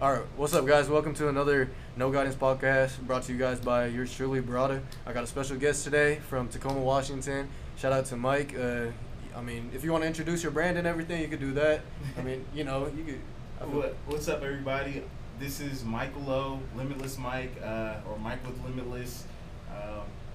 All right, what's up, guys? Welcome to another No Guidance podcast brought to you guys by yours truly, Berada. I got a special guest today from Tacoma, Washington. Shout out to Mike. Uh, I mean, if you want to introduce your brand and everything, you could do that. I mean, you know, you could. What, what's up, everybody? This is Michael Lowe, Limitless Mike, uh, or Mike with Limitless.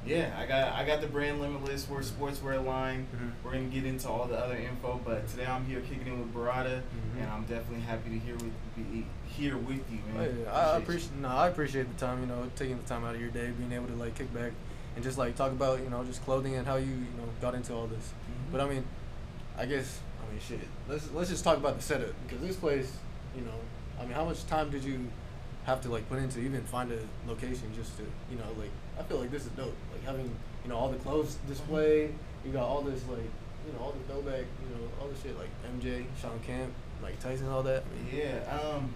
Yeah, I got I got the brand Limitless. We're sportswear line. Mhm. We're gonna get into all the other info, but today I'm here kicking in with Berada, Mhm. and I'm definitely happy to hear with be here with you, man. yeah, I appreciate. No, I appreciate the time. You know, taking the time out of your day, being able to like kick back and just like talk about you know just clothing and how you you know got into all this. Mhm. But I mean, I guess I mean shit. Let's let's just talk about the setup because this place, you know, I mean, how much time did you have to like put into even find a location just to you know like I feel like this is dope. Like having you know all the clothes display, you got all this like you know all the throwback, you know all the shit like MJ, Shawn Kemp, Mike Tyson, all that. Yeah, um,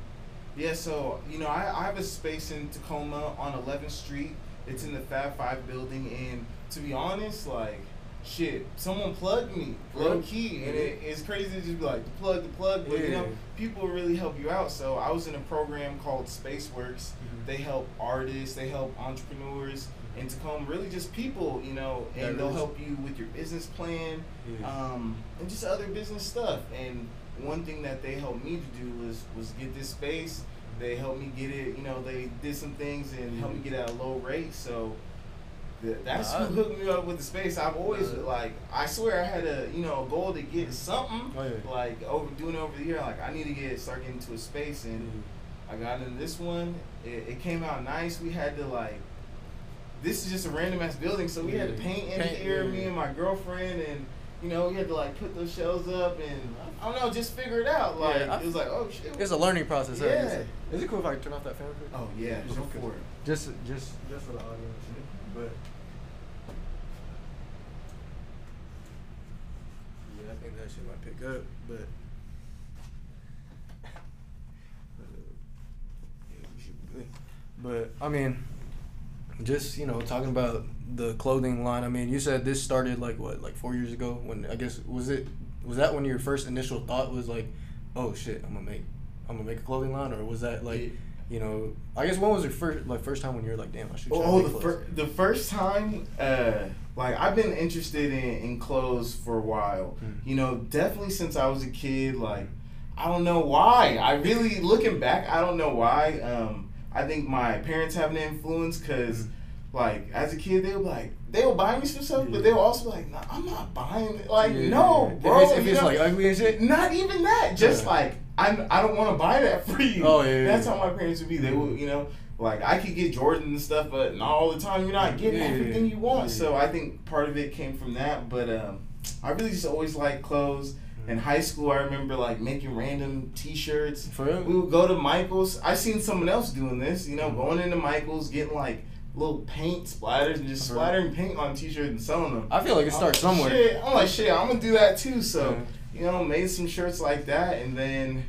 yeah. So you know, I, I have a space in Tacoma on 11th Street. It's in the Fab Five building, and to be honest, like, shit, someone plugged me, low Really? key, and it, it's crazy to just be like the plug, the plug, but you know, people really help you out. So I was in a program called SpaceWorks. Mhm. They help artists, they help entrepreneurs in Tacoma, really just people, you know, That and they'll really- help you with your business plan Yeah. um, and just other business stuff. And one thing that they helped me to do was was get this space. They helped me get it. You know, they did some things and helped me get at a low rate. So that's who hooked me up with the space. I've always Yeah. like I swear I had a you know a goal to get something. Oh, yeah. Like over doing it over the year, like I need to get start getting into a space and. Mm-hmm. I got into this one. It, it came out nice. We had to like. This is just a random ass building, so we had to mm-hmm. paint in Paint, here. yeah. Me and my girlfriend, and you know we had to like put those shelves up, and I don't know, just figure it out. Like Yeah, I- it was like, oh shit. It's a learning process. huh? Yeah. Is it- Is it cool if I turn off that fan? Oh yeah, Just go for it. Just, just, just for the shit. But yeah, I think that shit might pick up. But. But I mean, just you know, talking about the clothing line. I mean, you said this started like what, like four years ago? When I guess was it was that when your first initial thought was like, oh shit, I'm gonna make, I'm gonna make a clothing line, or was that like? Yeah. You know, I guess when was your first like first time when you were like, damn, I should. Oh, the, clothes? fir- the first time, uh, like I've been interested in, in clothes for a while. Mm. You know, definitely since I was a kid. Like, I don't know why. I really looking back, I don't know why. Um, I think my parents have an influence because, Mm. like, as a kid, they were like, they will buy me some stuff, but they were also like, nah, I'm not buying it. Like, Yeah, no, yeah. bro. If it's, if you it's know? like ugly and shit. Not even that. Just Yeah. like I'm, I don't want to buy that for you. Oh, yeah, yeah, That's how my parents would be. They would, you know, like I could get Jordan and stuff, but not all the time. You're not getting Yeah, everything you want. So I think part of it came from that. But um, I really just always liked clothes. In high school, I remember like making random T-shirts. For real? We would go to Michaels. I seen someone else doing this. You know, Mhm. going into Michaels, getting like little paint splatters and just splattering paint on T-shirts and selling them. I feel like it starts like, somewhere. Shit, I'm like, shit, I'm gonna do that too. So, Yeah. You know, made some shirts like that, and then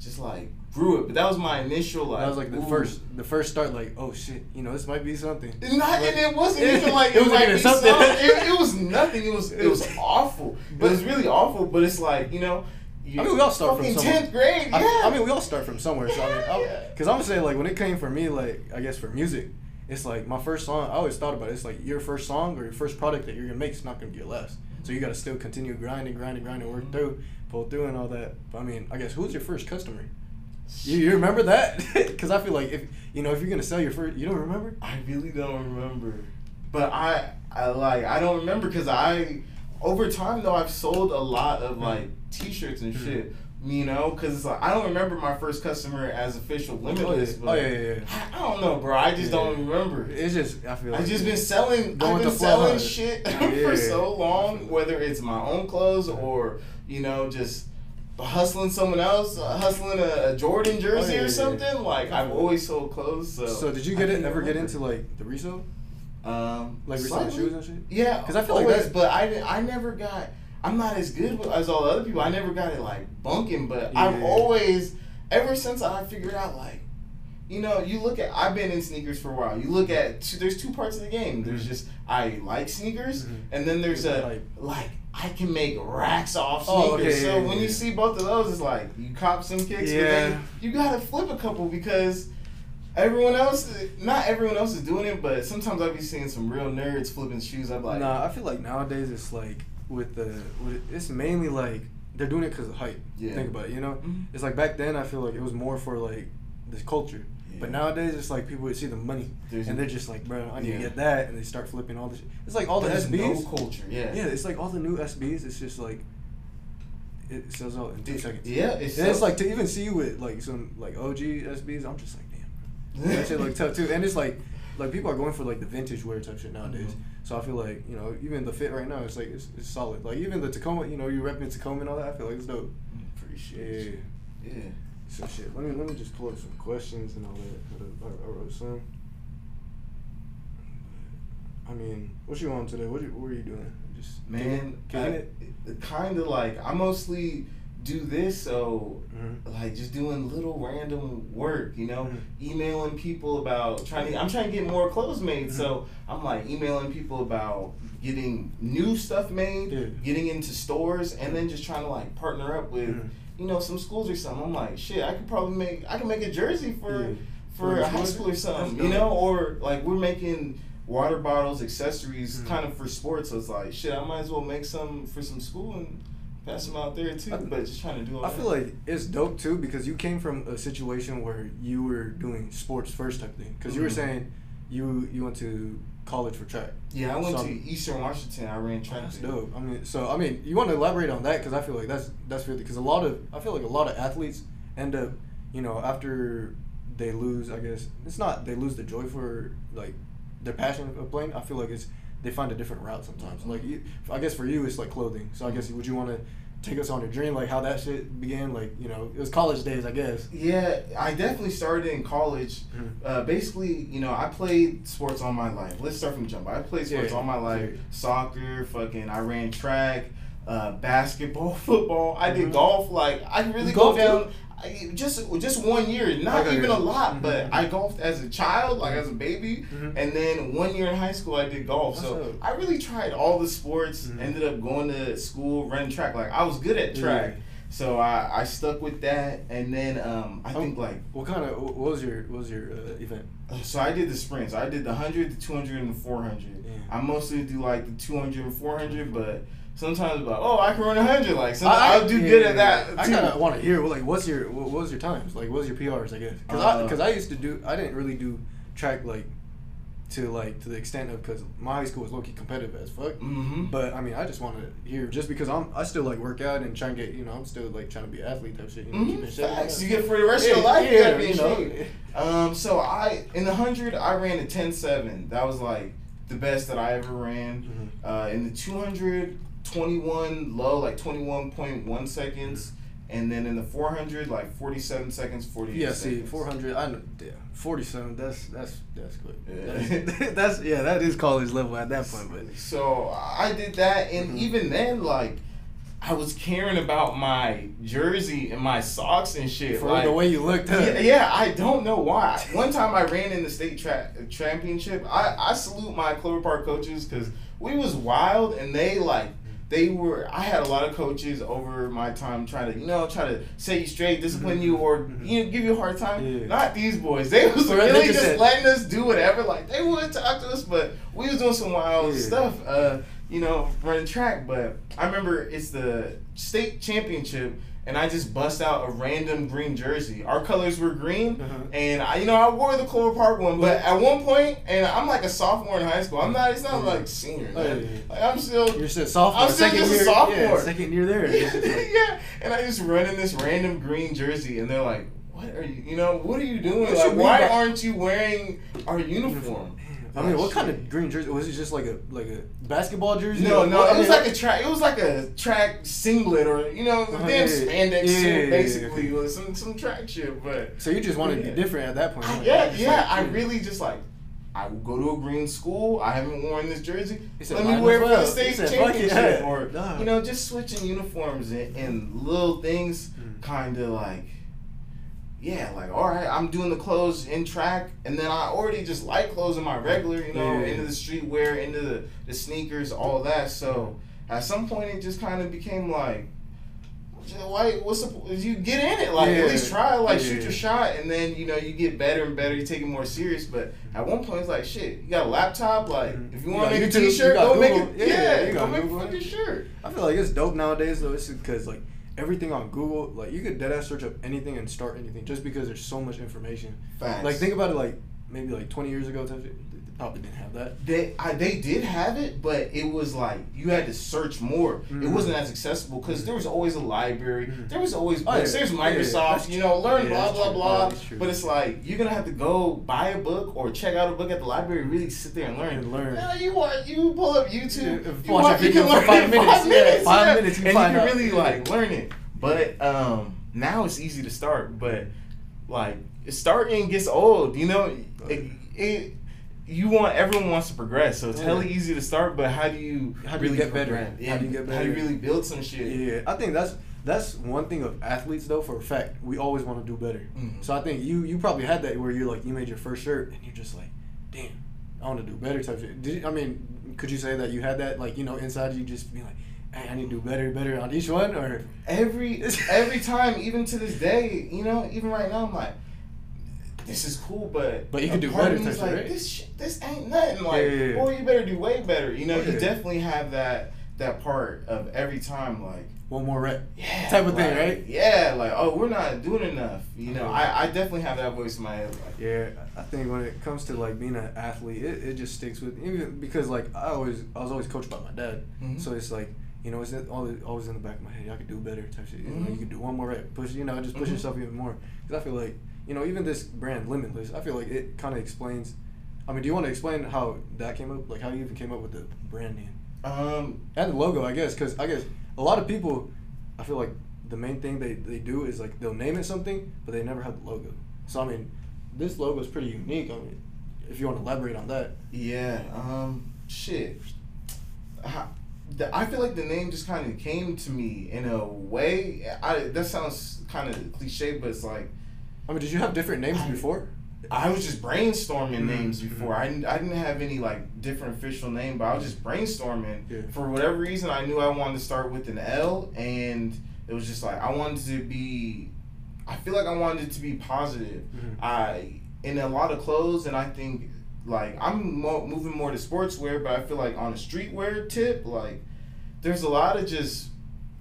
just like grew it. But that was my initial like. that was like the ooh. first, the first start. Like, oh shit, you know, this might be something. Not, and it wasn't even like it was be something. It, it was nothing. It was it was awful. But it was really awful. But it's like you know. You, I mean, we all start from somewhere. tenth grade. Yeah. I, I mean, we all start from somewhere. So I mean, Yeah. because I'm gonna say like when it came for me, like I guess for music, it's like my first song. I always thought about it. It's like your first song or your first product that you're gonna make is not gonna be your last. So you gotta still continue grinding, grinding, grinding, work Mhm. through, pull through, and all that. But I mean, I guess who's your first customer? You, you remember that? Because I feel like if you know if you're gonna sell your first, you don't remember. I really don't remember. But I I like I don't remember because I over time though I've sold a lot of like T-shirts and Mhm. shit. You know, because it's like I don't remember my first customer as official limitless. Oh, yeah. But Oh, yeah, yeah, yeah. I, I don't know, bro. I just Yeah. don't remember. It's just I feel. Like I've just been selling. Going I've been with the flow, selling shit for so long, whether it's my own clothes or you know just hustling someone else, uh, hustling a, a Jordan jersey Oh, or something. Like I've always sold clothes. So So did you get it? Ever get into like the resale, um like reselling slightly. shoes and shit? Yeah, because I feel like always, that- but I I never got. I'm not as good as all the other people. I never got it like bunking, but I've always ever since I figured out like. You know, you look at. I've been in sneakers for a while. You look at. There's two parts of the game. There's Mhm. just I like sneakers, Mhm. and then there's a hype. like I can make racks off sneakers. Oh, okay, so yeah, when yeah. you see both of those, it's like you cop some kicks, but then you gotta flip a couple because everyone else, not everyone else is doing it, but sometimes I'll be seeing some real nerds flipping shoes. I'm like, nah, I feel like nowadays it's like with the with, it's mainly like they're doing it because of hype. Yeah. Think about it. You know, Mhm. it's like back then I feel like it was more for like this culture. But nowadays it's like people would see the money There's- and they're just like, bro, I need Yeah. to get that, and they start flipping all this. It's like all the There's SBs. no culture. Yeah, Yeah, it's like all the new SBs. It's just like it sells out in two It- seconds. yeah, it's and it's like to even see you with like some like OG SBs. I'm just like, damn, bro. that shit look tough too. And it's like like people are going for like the vintage wear type shit nowadays. Mhm. So I feel like you know even the fit right now, it's like it's, it's solid. Like even the Tacoma, you know, you repping Tacoma and all that. I feel like it's dope. Mm, Appreciate you. Yeah. So shit. Let me let me just pull up some questions and all that. I, I wrote some. I mean, what you on today? What you, what are you doing? Just Man, kind of like I mostly do this, so Mhm. like just doing little random work, you know, Mhm. emailing people about trying to. I'm trying to get more clothes made, so I'm like emailing people about getting new stuff made, Yeah. getting into stores, and then just trying to like partner up with. Mhm. You know, some schools or something. I'm like, shit, I could probably make, I can make a jersey for, Yeah. for For a high school or something, you know, or like we're making water bottles, accessories, Mhm. kind of for sports. So it's like, shit, I might as well make some for some school and pass them out there too. I- but just trying to do all I that. feel like it's dope too because you came from a situation where you were doing sports first type thing. Because you were Mhm. saying you you went to college for track. yeah, I went So- to Eastern Washington. I ran track. That's there. dope. I mean, so I mean, you want to elaborate on that because I feel like that's that's really because a lot of I feel like a lot of athletes end up, you know, after they lose. I guess it's not they lose the joy for like their passion of playing. I feel like it's they find a different route sometimes. Like you, I guess for you, it's like clothing. So I guess would you want to take us on your dream, like how that shit began? Like you know, it was college days, I guess. Yeah, I definitely started in college. Mhm. Uh, basically, you know, I played sports all my life. Let's start from jump. I played sports Yeah, all my life. Soccer, fucking, I ran track, uh, basketball, football. I did Mhm. golf. Like, I can really You go down. I, just just one year, not even a lot, Mhm. but I golfed as a child, like as a baby, Mhm. and then one year in high school I did golf. That's so dope. I really tried all the sports. Mhm. Ended up going to school, running track. Like I was good at track, so I, I stuck with that. And then um, I Oh, think like What kind of what was your what was your uh, event? uh, So I did the sprints. I did the 100, the 200, and the 400. Yeah. I mostly do like the 200 and 400, but sometimes like, oh, I can run 100. Like, sometimes I, I'll do yeah, good at that I kind of want to hear like what's your what was your times like what was your PRs I guess because I Uh, because I used to do I didn't really do track like to like to the extent of because my high school was low key competitive as fuck. hmm But I mean, I just want to hear just because I'm I still like work out and try and get you know I'm still like trying to be an athlete type shit. You know, Mhm. in. Facts. You get for the rest of your Yeah, life. you yeah, gotta be you know. Um, so I in the hundred I ran a 10-7. That was like the best that I ever ran. Mhm. Uh, in the 200, 21 low, like 21.1 seconds. And then in the 400, like 47 seconds, 48 Yeah, seconds. see, 400. I know, yeah, 47. That's that's that's good. Yeah. That's, that's yeah, that is college level at that point. But So I did that, and Mhm. even then, like, I was caring about my jersey and my socks and shit. for like, the way you looked, huh? yeah, yeah, I don't know why. One time I ran in the state tra- championship. I, I salute my Clover Park coaches because we was wild and they like they were. I had a lot of coaches over my time trying to you know try to set you straight, discipline you, or Mhm. you know give you a hard time. Yeah. Not these boys. They was really just just letting us do whatever. Like they wouldn't talk to us, but we was doing some wild Yeah. stuff. Uh, you know, running track. But I remember it's the state championship, and I just bust out a random green jersey. Our colors were green, Uh-huh. and I, you know, I wore the Clover Park one. But at one point, and I'm like a sophomore in high school. I'm not. It's not Yeah. like senior. Oh, yeah. Like, I'm still. You're still sophomore. I'm still second just a year, sophomore. Yeah, second year there. It's just like- yeah, and I just run in this random green jersey, and they're like, "What are you? You know, what are you doing? Like, why aren't you wearing our uniform?" I mean, what kind of green jersey was it? Just like a like a basketball jersey? No, no, it was like a track. It was like a track singlet, or you know, Uh-huh, damn yeah, spandex Yeah, suit, basically, yeah. with some some track shit. But So you just wanted to be different at that point. Yeah, yeah, like, I really just like. I will go to a green school. I haven't worn this jersey. Let me wear it for the He state said, "Fuck it, championship, yeah." or you know, just switching uniforms and, and little things, Mm. kind of like, yeah, like all right, I'm doing the clothes in track, and then I already just like clothes in my regular, you know, Yeah. into the streetwear, into the, the sneakers, all that. So at some point it just kind of became like why what's the you get in it like Yeah. at least try like shoot your shot and then you know you get better and better you take it more serious but at one point it's like shit you got a laptop like Mhm. if you want to make a t-shirt go make it Yeah, yeah, go make a fucking shirt I feel like it's dope nowadays though. It's because like everything on Google, like you could deadass search up anything and start anything just because there's so much information. Facts. Like think about it, like maybe like 20 years ago, shit, they didn't have that. They I, they did have it, but it was like you had to search more. It Mhm. wasn't as accessible because there was always a library. Mhm. There was always Oh, yeah. There's Yeah, yeah, Microsoft. you know, learn Yeah, blah blah true. blah. Yeah, but it's like you're gonna have to go buy a book or check out a book at the library. and Really sit there and learn. And learn. Yeah, you want you pull up YouTube. You watch you can for learn five in minutes. Five minutes. five minutes, you and you can out. really like learn it. But um, now it's easy to start. But like starting gets old. You know, it, it you want everyone wants to progress, so it's Yeah. hella easy to start. But how do you How do you really get better? progress? How do you get better? How do you really build some shit? Yeah, I think that's that's one thing of athletes though. For a fact, we always want to do better. Mhm. So I think you you probably had that where you're like you made your first shirt and you're just like, damn, I want to do better type shit. Did you, I mean, could you say that you had that like you know inside you just be like, hey, I need to do better, better on each one or Every every time, even to this day, you know, even right now, I'm like. This is cool, but But you can do part better type like right? this shit, this ain't nothing. Like, Yeah, yeah, yeah. or you better do way better. You know, you definitely have that that part of every time. Like, one more rep? yeah, Type of thing, right? Yeah, like oh, we're not doing enough. You know, I, I definitely have that voice in my head. Like, Yeah, I think when it comes to like being an athlete, it, it just sticks with even because like I always I was always coached by my dad, Mhm. so it's like you know it's in- always always in the back of my head. I could do better type shit. You, know, you could do one more rep, push you know just push Mhm. yourself even more. Because I feel like you know even this brand Limitless, I feel like it kind of explains. I mean, do you want to explain how that came up? Like how you even came up with the brand name um, and the logo? I guess because I guess a lot of people, I feel like the main thing they, they do is like they'll name it something, but they never have the logo. So I mean, this logo is pretty unique. I mean, if you want to elaborate on that. yeah, um, shit. How, I feel like the name just kind of came to me in a way. I that sounds kind of cliche, but it's like I mean, did you have different names I- before? I was just brainstorming Mhm, names before. I, didn't- I didn't have any like different official name, but I was just brainstorming. Yeah. For whatever reason, I knew I wanted to start with an L, and it was just like I wanted to be. I feel like I wanted it to be positive. Mhm. I in a lot of clothes, and I think like I'm mo- moving more to sportswear, but I feel like on a streetwear tip, like there's a lot of just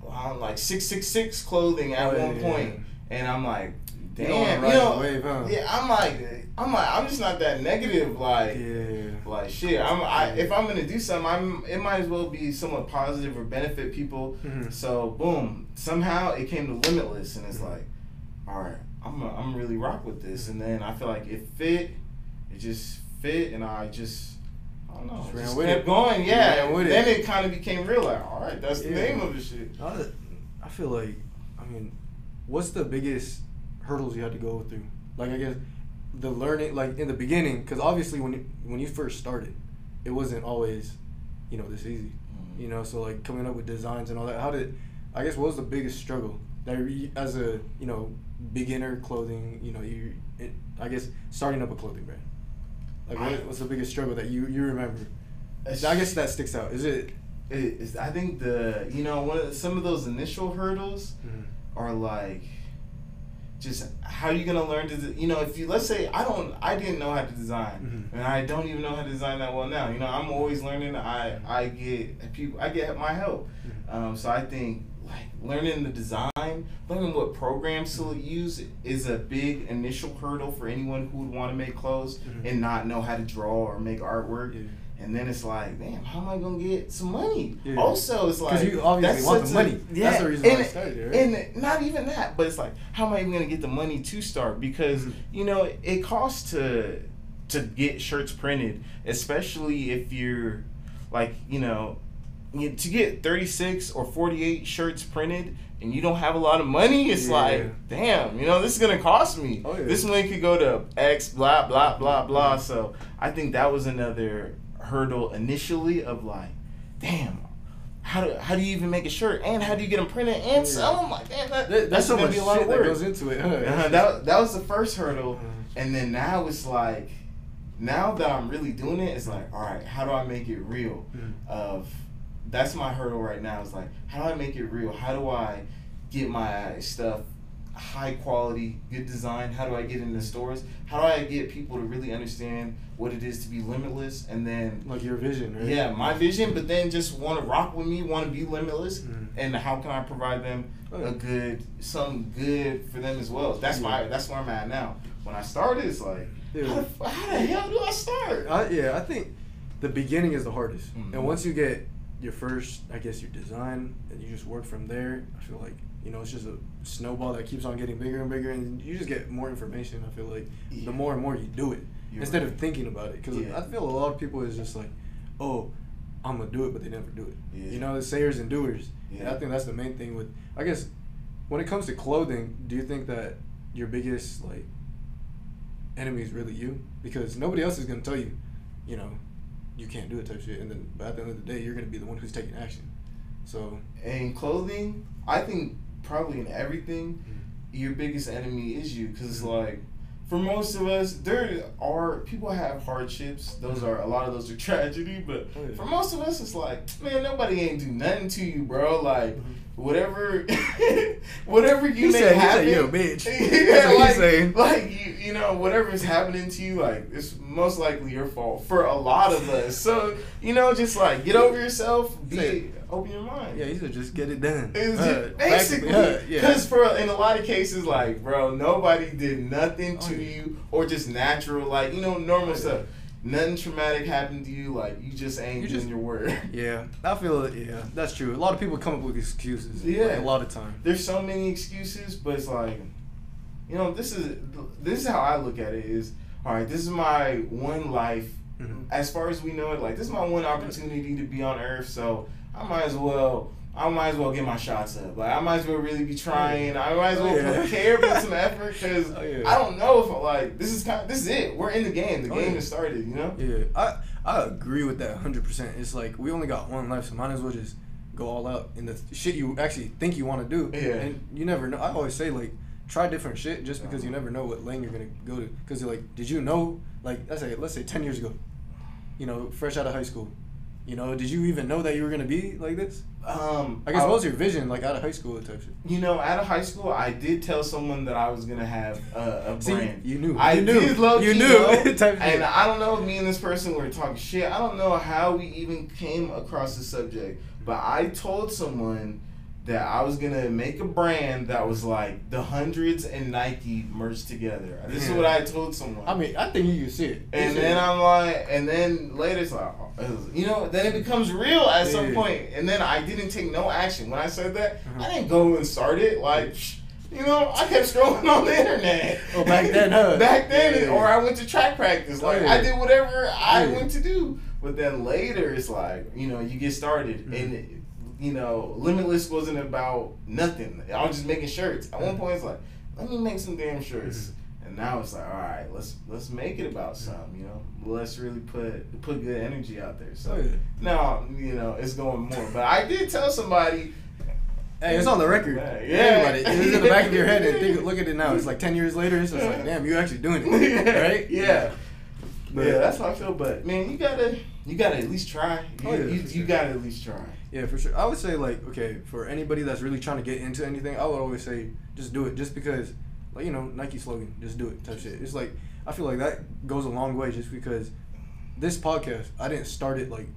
uh, like six six six clothing at Oh, yeah, one yeah, point, and I'm like, You damn, you, ride know, wave, huh? yeah, I'm like, I'm like, I'm just not that negative, like. Yeah. Like shit, I'm. I, if I'm gonna do something, I'm. It might as well be somewhat positive or benefit people. Mhm. So boom, somehow it came to limitless, and it's Mhm. like, all right, I'm. A, I'm really rock with this, and then I feel like it fit. It just fit, and I just. I don't know. Just Just, kept it. going, yeah. With then it. it, kind of became real. Like, all right, that's the Yeah. name of the shit. I, I feel like, I mean, what's the biggest hurdles you had to go through? Like, I guess the learning, like in the beginning, because obviously when you, when you first started, it wasn't always, you know, this easy. Mhm. You know, so like coming up with designs and all that. How did, I guess, what was the biggest struggle that you, as a you know beginner clothing, you know, you, it, I guess starting up a clothing brand. Like, I- what, what's the biggest struggle that you you remember? I guess that sticks out. Is it? It, it's, I think the you know one of the, some of those initial hurdles are like just how you gonna learn to you know if you let's say I don't I didn't know how to design Mhm. and I don't even know how to design that well now you know I'm always learning I I get people I get my help Mhm. um, so I think like learning the design learning what programs to use is a big initial hurdle for anyone who would want to make clothes Mhm. and not know how to draw or make artwork Yeah. And then it's like, damn, how am I gonna get some money? Yeah. Also, it's like 'Cause you obviously want the money. That's the reason why I and, started right? And not even that, but it's like, how am I even gonna get the money to start? Because Mhm. you know it costs to to get shirts printed, especially if you're like you know you, to get 36 or 48 shirts printed and you don't have a lot of money it's Yeah. like damn you know this is gonna cost me Oh, yeah. this money could go to x blah blah blah blah so i think that was another hurdle initially of like damn how do, how do you even make a shirt and how do you get them printed and sell them like damn, that, That, that's that's so gonna much be a lot shit of that work goes into it. Huh? uh-huh, that, that was the first hurdle Mhm. and then now it's like now that i'm really doing it it's like all right how do i make it real Mhm. of that's my hurdle right now. Is like, how do I make it real? How do I get my stuff high quality, good design? How do I get into stores? How do I get people to really understand what it is to be limitless? And then, Like your vision, right? yeah, my vision, but then just want to rock with me, want to be limitless. Mhm. And how can I provide them Oh, a good, something good for them as well? That's my, that's where I'm at now. When I started, it's like, Yeah. how, the, how the hell do I start? I, yeah, I think the beginning is the hardest, Mhm. and once you get your first, I guess, your design, and you just work from there. I feel like you know it's just a snowball that keeps on getting bigger and bigger, and you just get more information. I feel like Yeah. the more and more you do it, You're instead right. of thinking about it, because Yeah. I feel a lot of people is just like, oh, I'm gonna do it, but they never do it. Yeah. You know, the sayers and doers. And I think that's the main thing with. I guess when it comes to clothing, do you think that your biggest like enemy is really you? Because nobody else is gonna tell you, you know, you can't do it type shit. And then, but at the end of the day, you're gonna be the one who's taking action. So in clothing, I think probably in everything, Mm-hmm. your biggest enemy is you. Because it's mm-hmm. like, for most of us, there are people have hardships. Those mm-hmm. are a lot of those are tragedy. But Oh, for most of us, it's like, man, nobody ain't do nothing to you, bro. Like. Mm-hmm. Whatever, whatever you He make said- he happen, said, "You bitch." yeah, like, like you, you know, whatever's happening to you, like it's most likely your fault for a lot of us. So you know, just like get over yourself, be Say- open your mind. yeah, he said just get it done. It's Uh, just basically uh, because for in a lot of cases, like bro, nobody did nothing Oh, to yeah. you or just natural, like you know, normal Oh, yeah. stuff. Nothing traumatic happened to you, like you just ain't You doing just- your word. Yeah, I feel it. Yeah, that's true. A lot of people come up with excuses. Yeah. like, a lot of time. There's so many excuses, but it's like, you know, this is this is how I look at it. Is all right. This is my one life. Mhm. As far as we know it, like this is my one opportunity to be on Earth. So I might as well. I might as well get my shots up. Like I might as well really be trying. I might as well yeah. care, put some effort, because Oh, yeah. I don't know if like this is kind. Of, this is it. We're in the game. The Oh, game yeah. has started. You know. Yeah, I I agree with that hundred percent. It's like we only got one life, so might as well just go all out in the shit you actually think you want to do. Yeah. And you never know. I always say like try different shit just because you Uh-huh. never know what lane you're gonna go to. Because you're like, did you know? Like let's say let's say ten years ago, you know, fresh out of high school, you know, did you even know that you were gonna be like this? Um, I guess I- what was your vision like out of high school type shit? You know, out of high school, I did tell someone that I was gonna have a, a See, brand. you knew. I You knew. did low You knew. And I don't know if me and this person were talking shit. I don't know how we even came across the subject, but I told someone that I was gonna make a brand that was like the hundreds and Nike merged together. This is what I told someone. I mean, I think you can see it. and then it. I'm like, and then later it's like, you know, then it becomes real at some Yeah. point. And then I didn't take no action. When I said that, Uh-huh. I didn't go and start it. Like, you know, I kept scrolling on the internet. Oh, back then, huh? back then, Yeah. or I went to track practice. Like, Oh, yeah. I did whatever I Yeah. went to do. But then later, it's like, you know, you get started. Mhm. And, you know, Limitless wasn't about nothing. I was just making shirts. At one Mhm. point, it's like, let me make some damn shirts. Mm-hmm. And now it's like, all right, let's let's make it about something, you know. Let's really put put good energy out there. So Oh, yeah. now, you know, it's going more. But I did tell somebody. Hey, it's on the record. Yeah. Everybody, it's in the back of your head and think, look at it now. It's like ten years later. It's like, damn, you actually doing it, right? Yeah. But- yeah, that's how I feel. But man, you gotta you gotta at least try. You, Oh, yeah, you, for you sure. gotta at least try. Yeah, for sure. I would say like, okay, for anybody that's really trying to get into anything, I would always say just do it. Just because, like you know, Nike slogan, just do it type shit. It's like I feel like that goes a long way. Just because this podcast, I didn't start it like.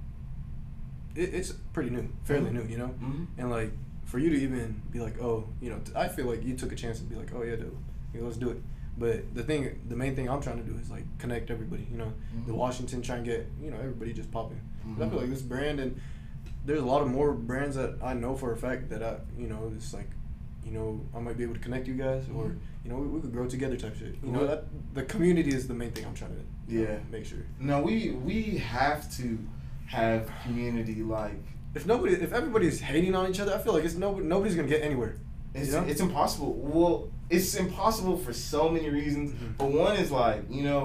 It, it's pretty new, fairly Mhm. new, you know. Mm-hmm. And like for you to even be like, oh, you know, t- I feel like you took a chance and be like, oh yeah, dude, yeah, let's do it. But the thing, the main thing I'm trying to do is like connect everybody. You know, the Mhm. Washington try and get you know everybody just popping. I feel like this brand and there's a lot of more brands that I know for a fact that I you know it's like you know I might be able to connect you guys or Mhm. you know we, we could grow together type shit. You know that the community is the main thing I'm trying to you know, Yeah. make sure. No, we we have to have community like If nobody if everybody's hating on each other, I feel like it's nobody nobody's gonna get anywhere. It's, You know? it's impossible. Well, it's impossible for so many reasons. Mhm. But one is like you know,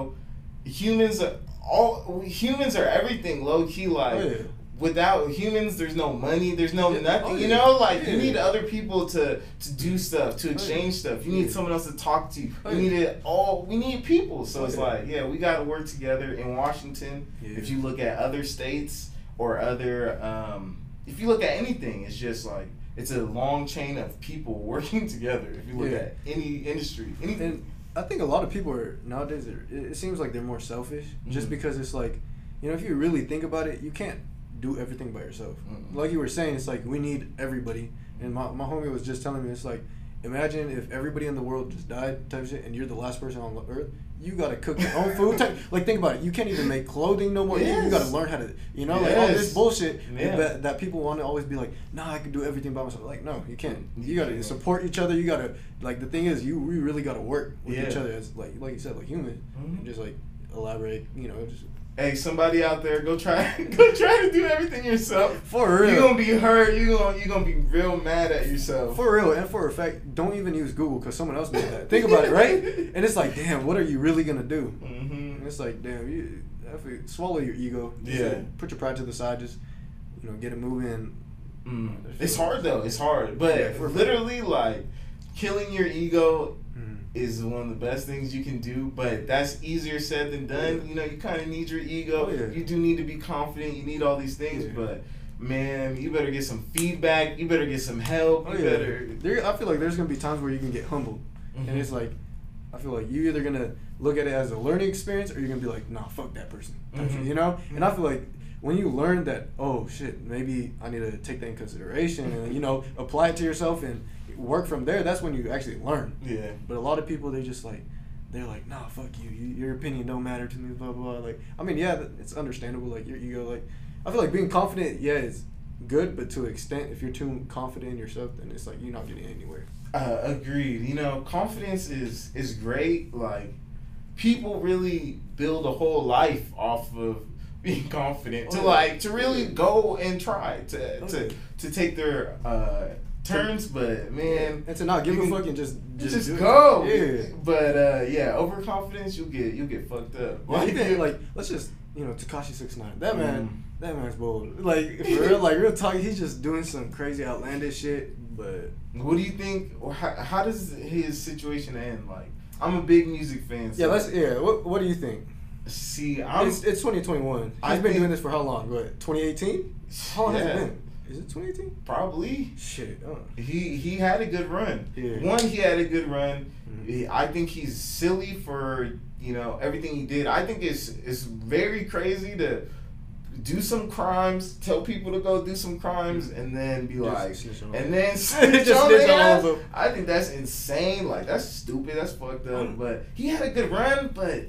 humans are all humans are everything low key. Like Oh, yeah. Without humans, there's no money. There's no Yeah. nothing. Oh, You know, like you need other people to to do stuff, to Oh, yeah. exchange stuff. You need Yeah. someone else to talk to. Oh, you yeah. need it all. We need people. So Oh, it's like yeah, we got to work together in Washington. Yeah. If you look at other states or other um, if you look at anything, it's just like it's a long chain of people working together. If you look Yeah. at any industry, anything. And I think a lot of people are nowadays. It, seems like they're more selfish, just Mhm. because it's like, you know, if you really think about it, you can't do everything by yourself. Mm-mm. Like you were saying, it's like we need everybody. And my my homie was just telling me, it's like, imagine if everybody in the world just died, type shit, and you're the last person on the earth. You gotta cook your own food. Type, like think about it. You can't even make clothing no more. You- You, gotta learn how to, you know, like all this bullshit Yeah. that, that people want to always be like, nah, I can do everything by myself. Like no, you can't. You gotta support each other. You gotta like the thing is you we really gotta work with each other as like like you said like humans Mhm. and just like elaborate. You know, just Hey, somebody out there, go try, go try to do everything yourself. for real. You're gonna be hurt. You gonna you gonna be real mad at yourself. For real, and for a fact, don't even use Google because someone else made that. Think about it, right? And it's like, damn, what are you really gonna do? And hmm it's like, damn, you have to swallow your ego. Just, Yeah. put your pride to the side. Just you know, get it moving. Mm. It's hard though. It's hard, but Yeah, for- literally, like killing your ego Mm. is one of the best things you can do. But that's easier said than done. Yeah. You know, you kind of need your ego. Oh, yeah. You do need to be confident. You need all these things, Yeah. but. Man, you better get some feedback. You better get some help. Oh you better. There, I feel like there's gonna be times where you can get humbled, Mhm. and it's like, I feel like you either gonna look at it as a learning experience or you're gonna be like, nah, fuck that person. Mhm. You know? And I Mhm. feel like when you learn that, oh shit, maybe I need to take that in consideration and you know apply it to yourself and work from there. That's when you actually learn. Yeah. But a lot of people, they just like, they're like, nah, fuck you. you. Your opinion don't matter to me. Blah blah. blah. Like, I mean, yeah, it's understandable. Like your ego. Like, I feel like being confident, yeah, is good, but to an extent, if you're too confident in yourself, then it's like you're not getting anywhere. Uh, agreed. You know, confidence is is great. Like people really build a whole life off of being confident to Oh, yeah. like to really go and try to Oh, to to take their uh turns. But man, and to not give a fuck and just just, just, do it. go. Yeah. But uh, yeah, overconfidence, you'll get you'll get fucked up. Well, even like let's just you know Tekashi Six Nine. That man, Mm. that man's bold. Like for real, like real talk. He's just doing some crazy outlandish shit. But What do you think? Or how, how does his situation end? Like, I'm a big music fan. yeah, let's yeah. What what do you think? see. I'm it's it's 2021. He's I been think- doing this for how long? What 2018? How long has it been? Is it 2018? probably. Shit. Oh. He he had a good run. Yeah. One, he had a good run. Mhm. I think he's silly for you know everything he did. I think it's it's very crazy to do some crimes, tell people to go do some crimes, and then be Just like, and then snitch Just on snitch their on all of them. I think that's insane. Like that's stupid. That's fucked up. Mm. But he had a good run. But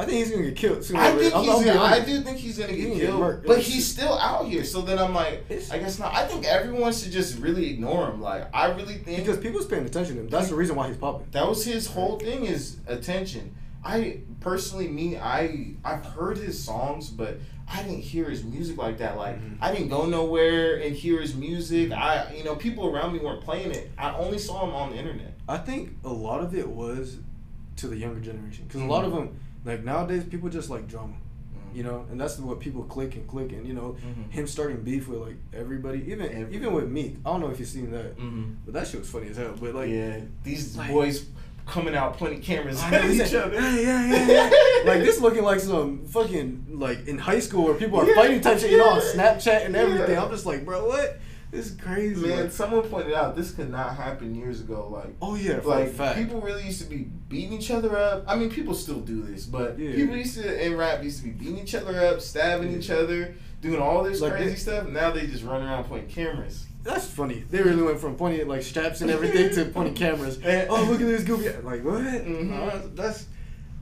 I think he's gonna get killed soon. I think. I'm- he's. I'm Gonna, I do think he's gonna get get killed. murked. but he's still out here. So then I'm like, I guess not. I think everyone should just really ignore him. Like I really think because people's paying attention to him. That's the reason why he's popping. that was his whole thing is attention. I personally, me, I I've heard his songs, but I didn't hear his music like that. Like Mhm. I didn't go nowhere and hear his music. I you know people around me weren't playing it. I only saw him on the internet. I think a lot of it was to the younger generation because a lot of Mhm. them, like nowadays, people just like drama, you know, and that's what people click and click and you know, Mhm. him starting beef with like everybody, even Everybody. even with Meek. I don't know if you've seen that, Mhm. but that shit was funny as hell. But like, yeah, these like- boys coming out pointing cameras at each like, other. Yeah, yeah, yeah, yeah. like this looking like some fucking like in high school where people are Yeah, fighting type shit, you know, on Snapchat and everything. yeah. I'm just like, bro, what? Is crazy. Man, like- someone pointed out this could not happen years ago. Like oh yeah, for a like fact. people really used to be beating each other up. I mean, people still do this, but Yeah. people used to in rap used to be beating each other up, stabbing Yeah. each other, doing all this Like crazy they- stuff. Now they just run around pointing cameras. That's funny. They really went from pointing like straps and everything to pointing cameras. And- oh, look at this goofy. Like what? Mhm. Nah, that's, that's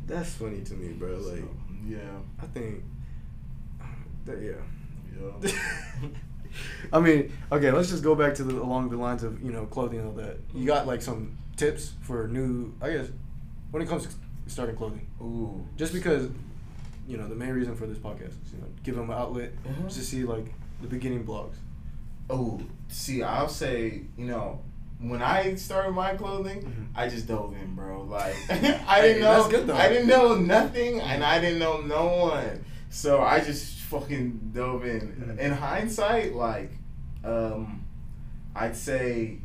that's funny to me, bro. Like So, yeah, I think that yeah. yeah. I mean, okay, let's just go back to the along the lines of you know clothing and all that. You got like some tips for new, I guess, when it comes to starting clothing. Ooh, Just because, you know, the main reason for this podcast is you know give them an outlet Mhm. to see like the beginning blogs. Oh, see, I'll say, you know, when I started my clothing, Mhm. I just dove in, bro. Like I didn't know, that's good. I didn't know nothing, and I didn't know no one. So I just fucking dove in. In hindsight, like, um, I'd say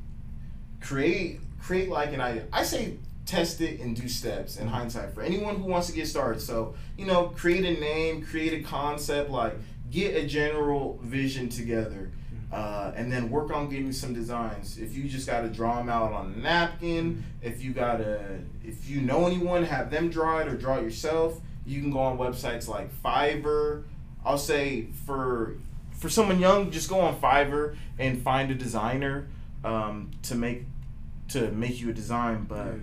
create create like an idea. I say test it and do steps in hindsight for anyone who wants to get started. So you know, create a name, create a concept, like get a general vision together. Uh, and then work on getting some designs. If you just gotta draw them out on a napkin, if you gotta, if you know anyone, have them draw it or draw it yourself. You can go on websites like Fiverr. I'll say for for someone young, just go on Fiverr and find a designer um, to make to make you a design. But Yeah.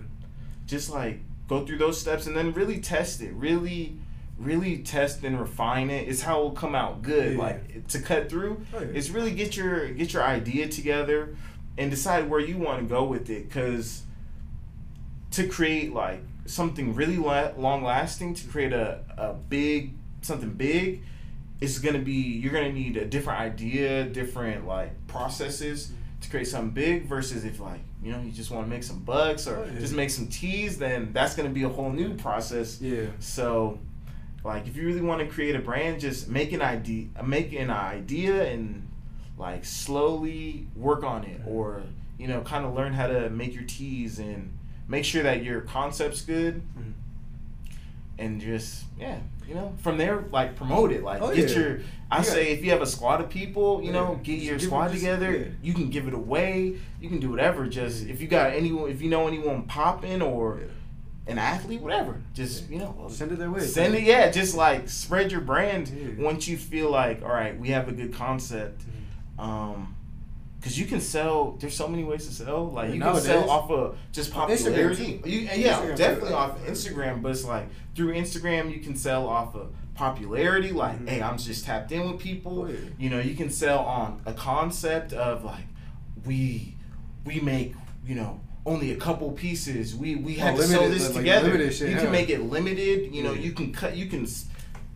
just like go through those steps and then really test it. Really, really test and refine it. It's how it will come out good. Yeah. Like to cut through, Oh, yeah. it's really get your get your idea together and decide where you want to go with it. Cause to create like something really la- long lasting, to create a, a big something big, it's gonna be you're gonna need a different idea, different like processes to create something big versus if like you know you just want to make some bucks or Oh, yeah. just make some teas, then that's gonna be a whole new process. Yeah. So, like, if you really want to create a brand, just make an idea, make an idea, and like slowly work on it, or you know, kind of learn how to make your teas and make sure that your concept's good, Mhm. And just yeah, you know, from there, like promote it, like Oh, get yeah. your. I You say if you have a squad of people, you know, get Just your squad just- together. yeah. You can give it away. You can do whatever. Just if you got anyone, if you know anyone popping or Yeah. an athlete, whatever. Just Yeah. you know, Send it their way. Send it, yeah. Just like spread your brand Yeah. once you feel like, all right, we have a good concept. Um, because you can sell. There's so many ways to sell. Like you nowadays. can sell off of just popularity. You, yeah, Instagram, definitely off Instagram. But it's like through Instagram, you can sell off of popularity. Like, Mhm. hey, I'm just tapped in with people. Oh, yeah. You know, you can sell on a concept of like, we we make you know only a couple pieces. We we Oh, had to sew this like, together. limited shit, you yeah. can make it limited. You know, Yeah. you can cut. You can.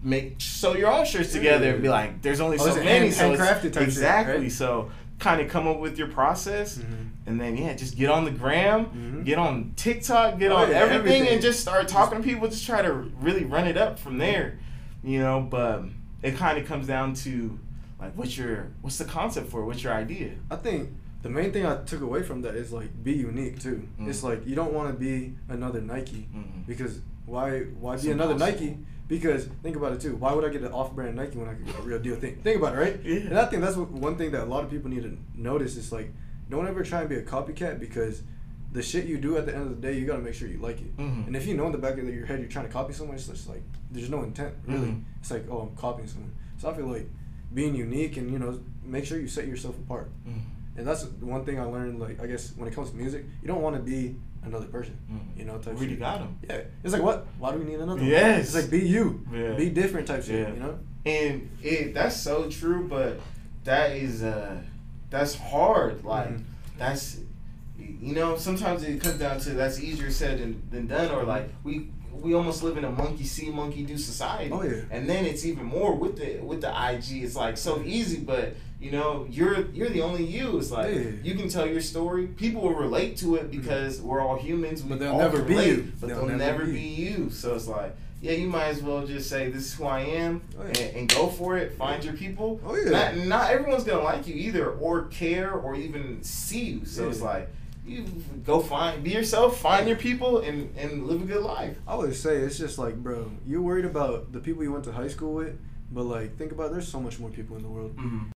Make sew your own shirts together and be like, there's only Oh, so many, hand- so handcrafted type shit, exactly. right? So kind of come up with your process, Mhm. and then yeah, just get on the gram, Mhm. get on TikTok, get Oh, on yeah, everything, everything. and just start talking to people. Just try to really run it up from there, you know. But it kind of comes down to like, what's your what's the concept for? What's your idea? I think the main thing I took away from that is like be unique too. Mm. It's like you don't want to be another Nike Mhm. because why why It's be another impossible. Nike? Because think about it too. Why would I get an off-brand Nike when I could get a real deal thing? Think about it, right? Yeah. And I think that's what, one thing that a lot of people need to notice is like, don't ever try and be a copycat because the shit you do at the end of the day, you gotta make sure you like it. Mhm. And if you know in the back of your head you're trying to copy someone, it's just like there's no intent really. Mhm. It's like oh I'm copying someone. So I feel like being unique and you know make sure you set yourself apart. Mhm. And that's one thing I learned. Like I guess when it comes to music, you don't want to be another person. Mhm. You know, type We already shit. got 'em. Yeah, it's like what? Why do we need another? one? Yes. it's like be you, Yeah. be different type shit. Yeah. You know. And it that's so true, but that is uh that's hard. Like Mhm. that's you know, sometimes it comes down to that's easier said than, than done or like we we almost live in a monkey see, monkey do society. Oh, yeah. And then it's even more with the with the IG. It's like so easy, but you know, you're you're the only you. It's like Yeah. you can tell your story. People will relate to it because we're all humans. We But they'll all never can be relate, you. But They'll they'll, never never, be be you. So it's like, yeah, you might as well just say this is who I am Oh, yeah. and, and go for it. Find your people. Oh, yeah. Not, not everyone's gonna like you either, or care, or even see you. So it's like you go find, be yourself, find your people, and and live a good life. I always say it's just like, bro, you're worried about the people you went to high school with, but like think about there's so much more people in the world. Mm-hmm.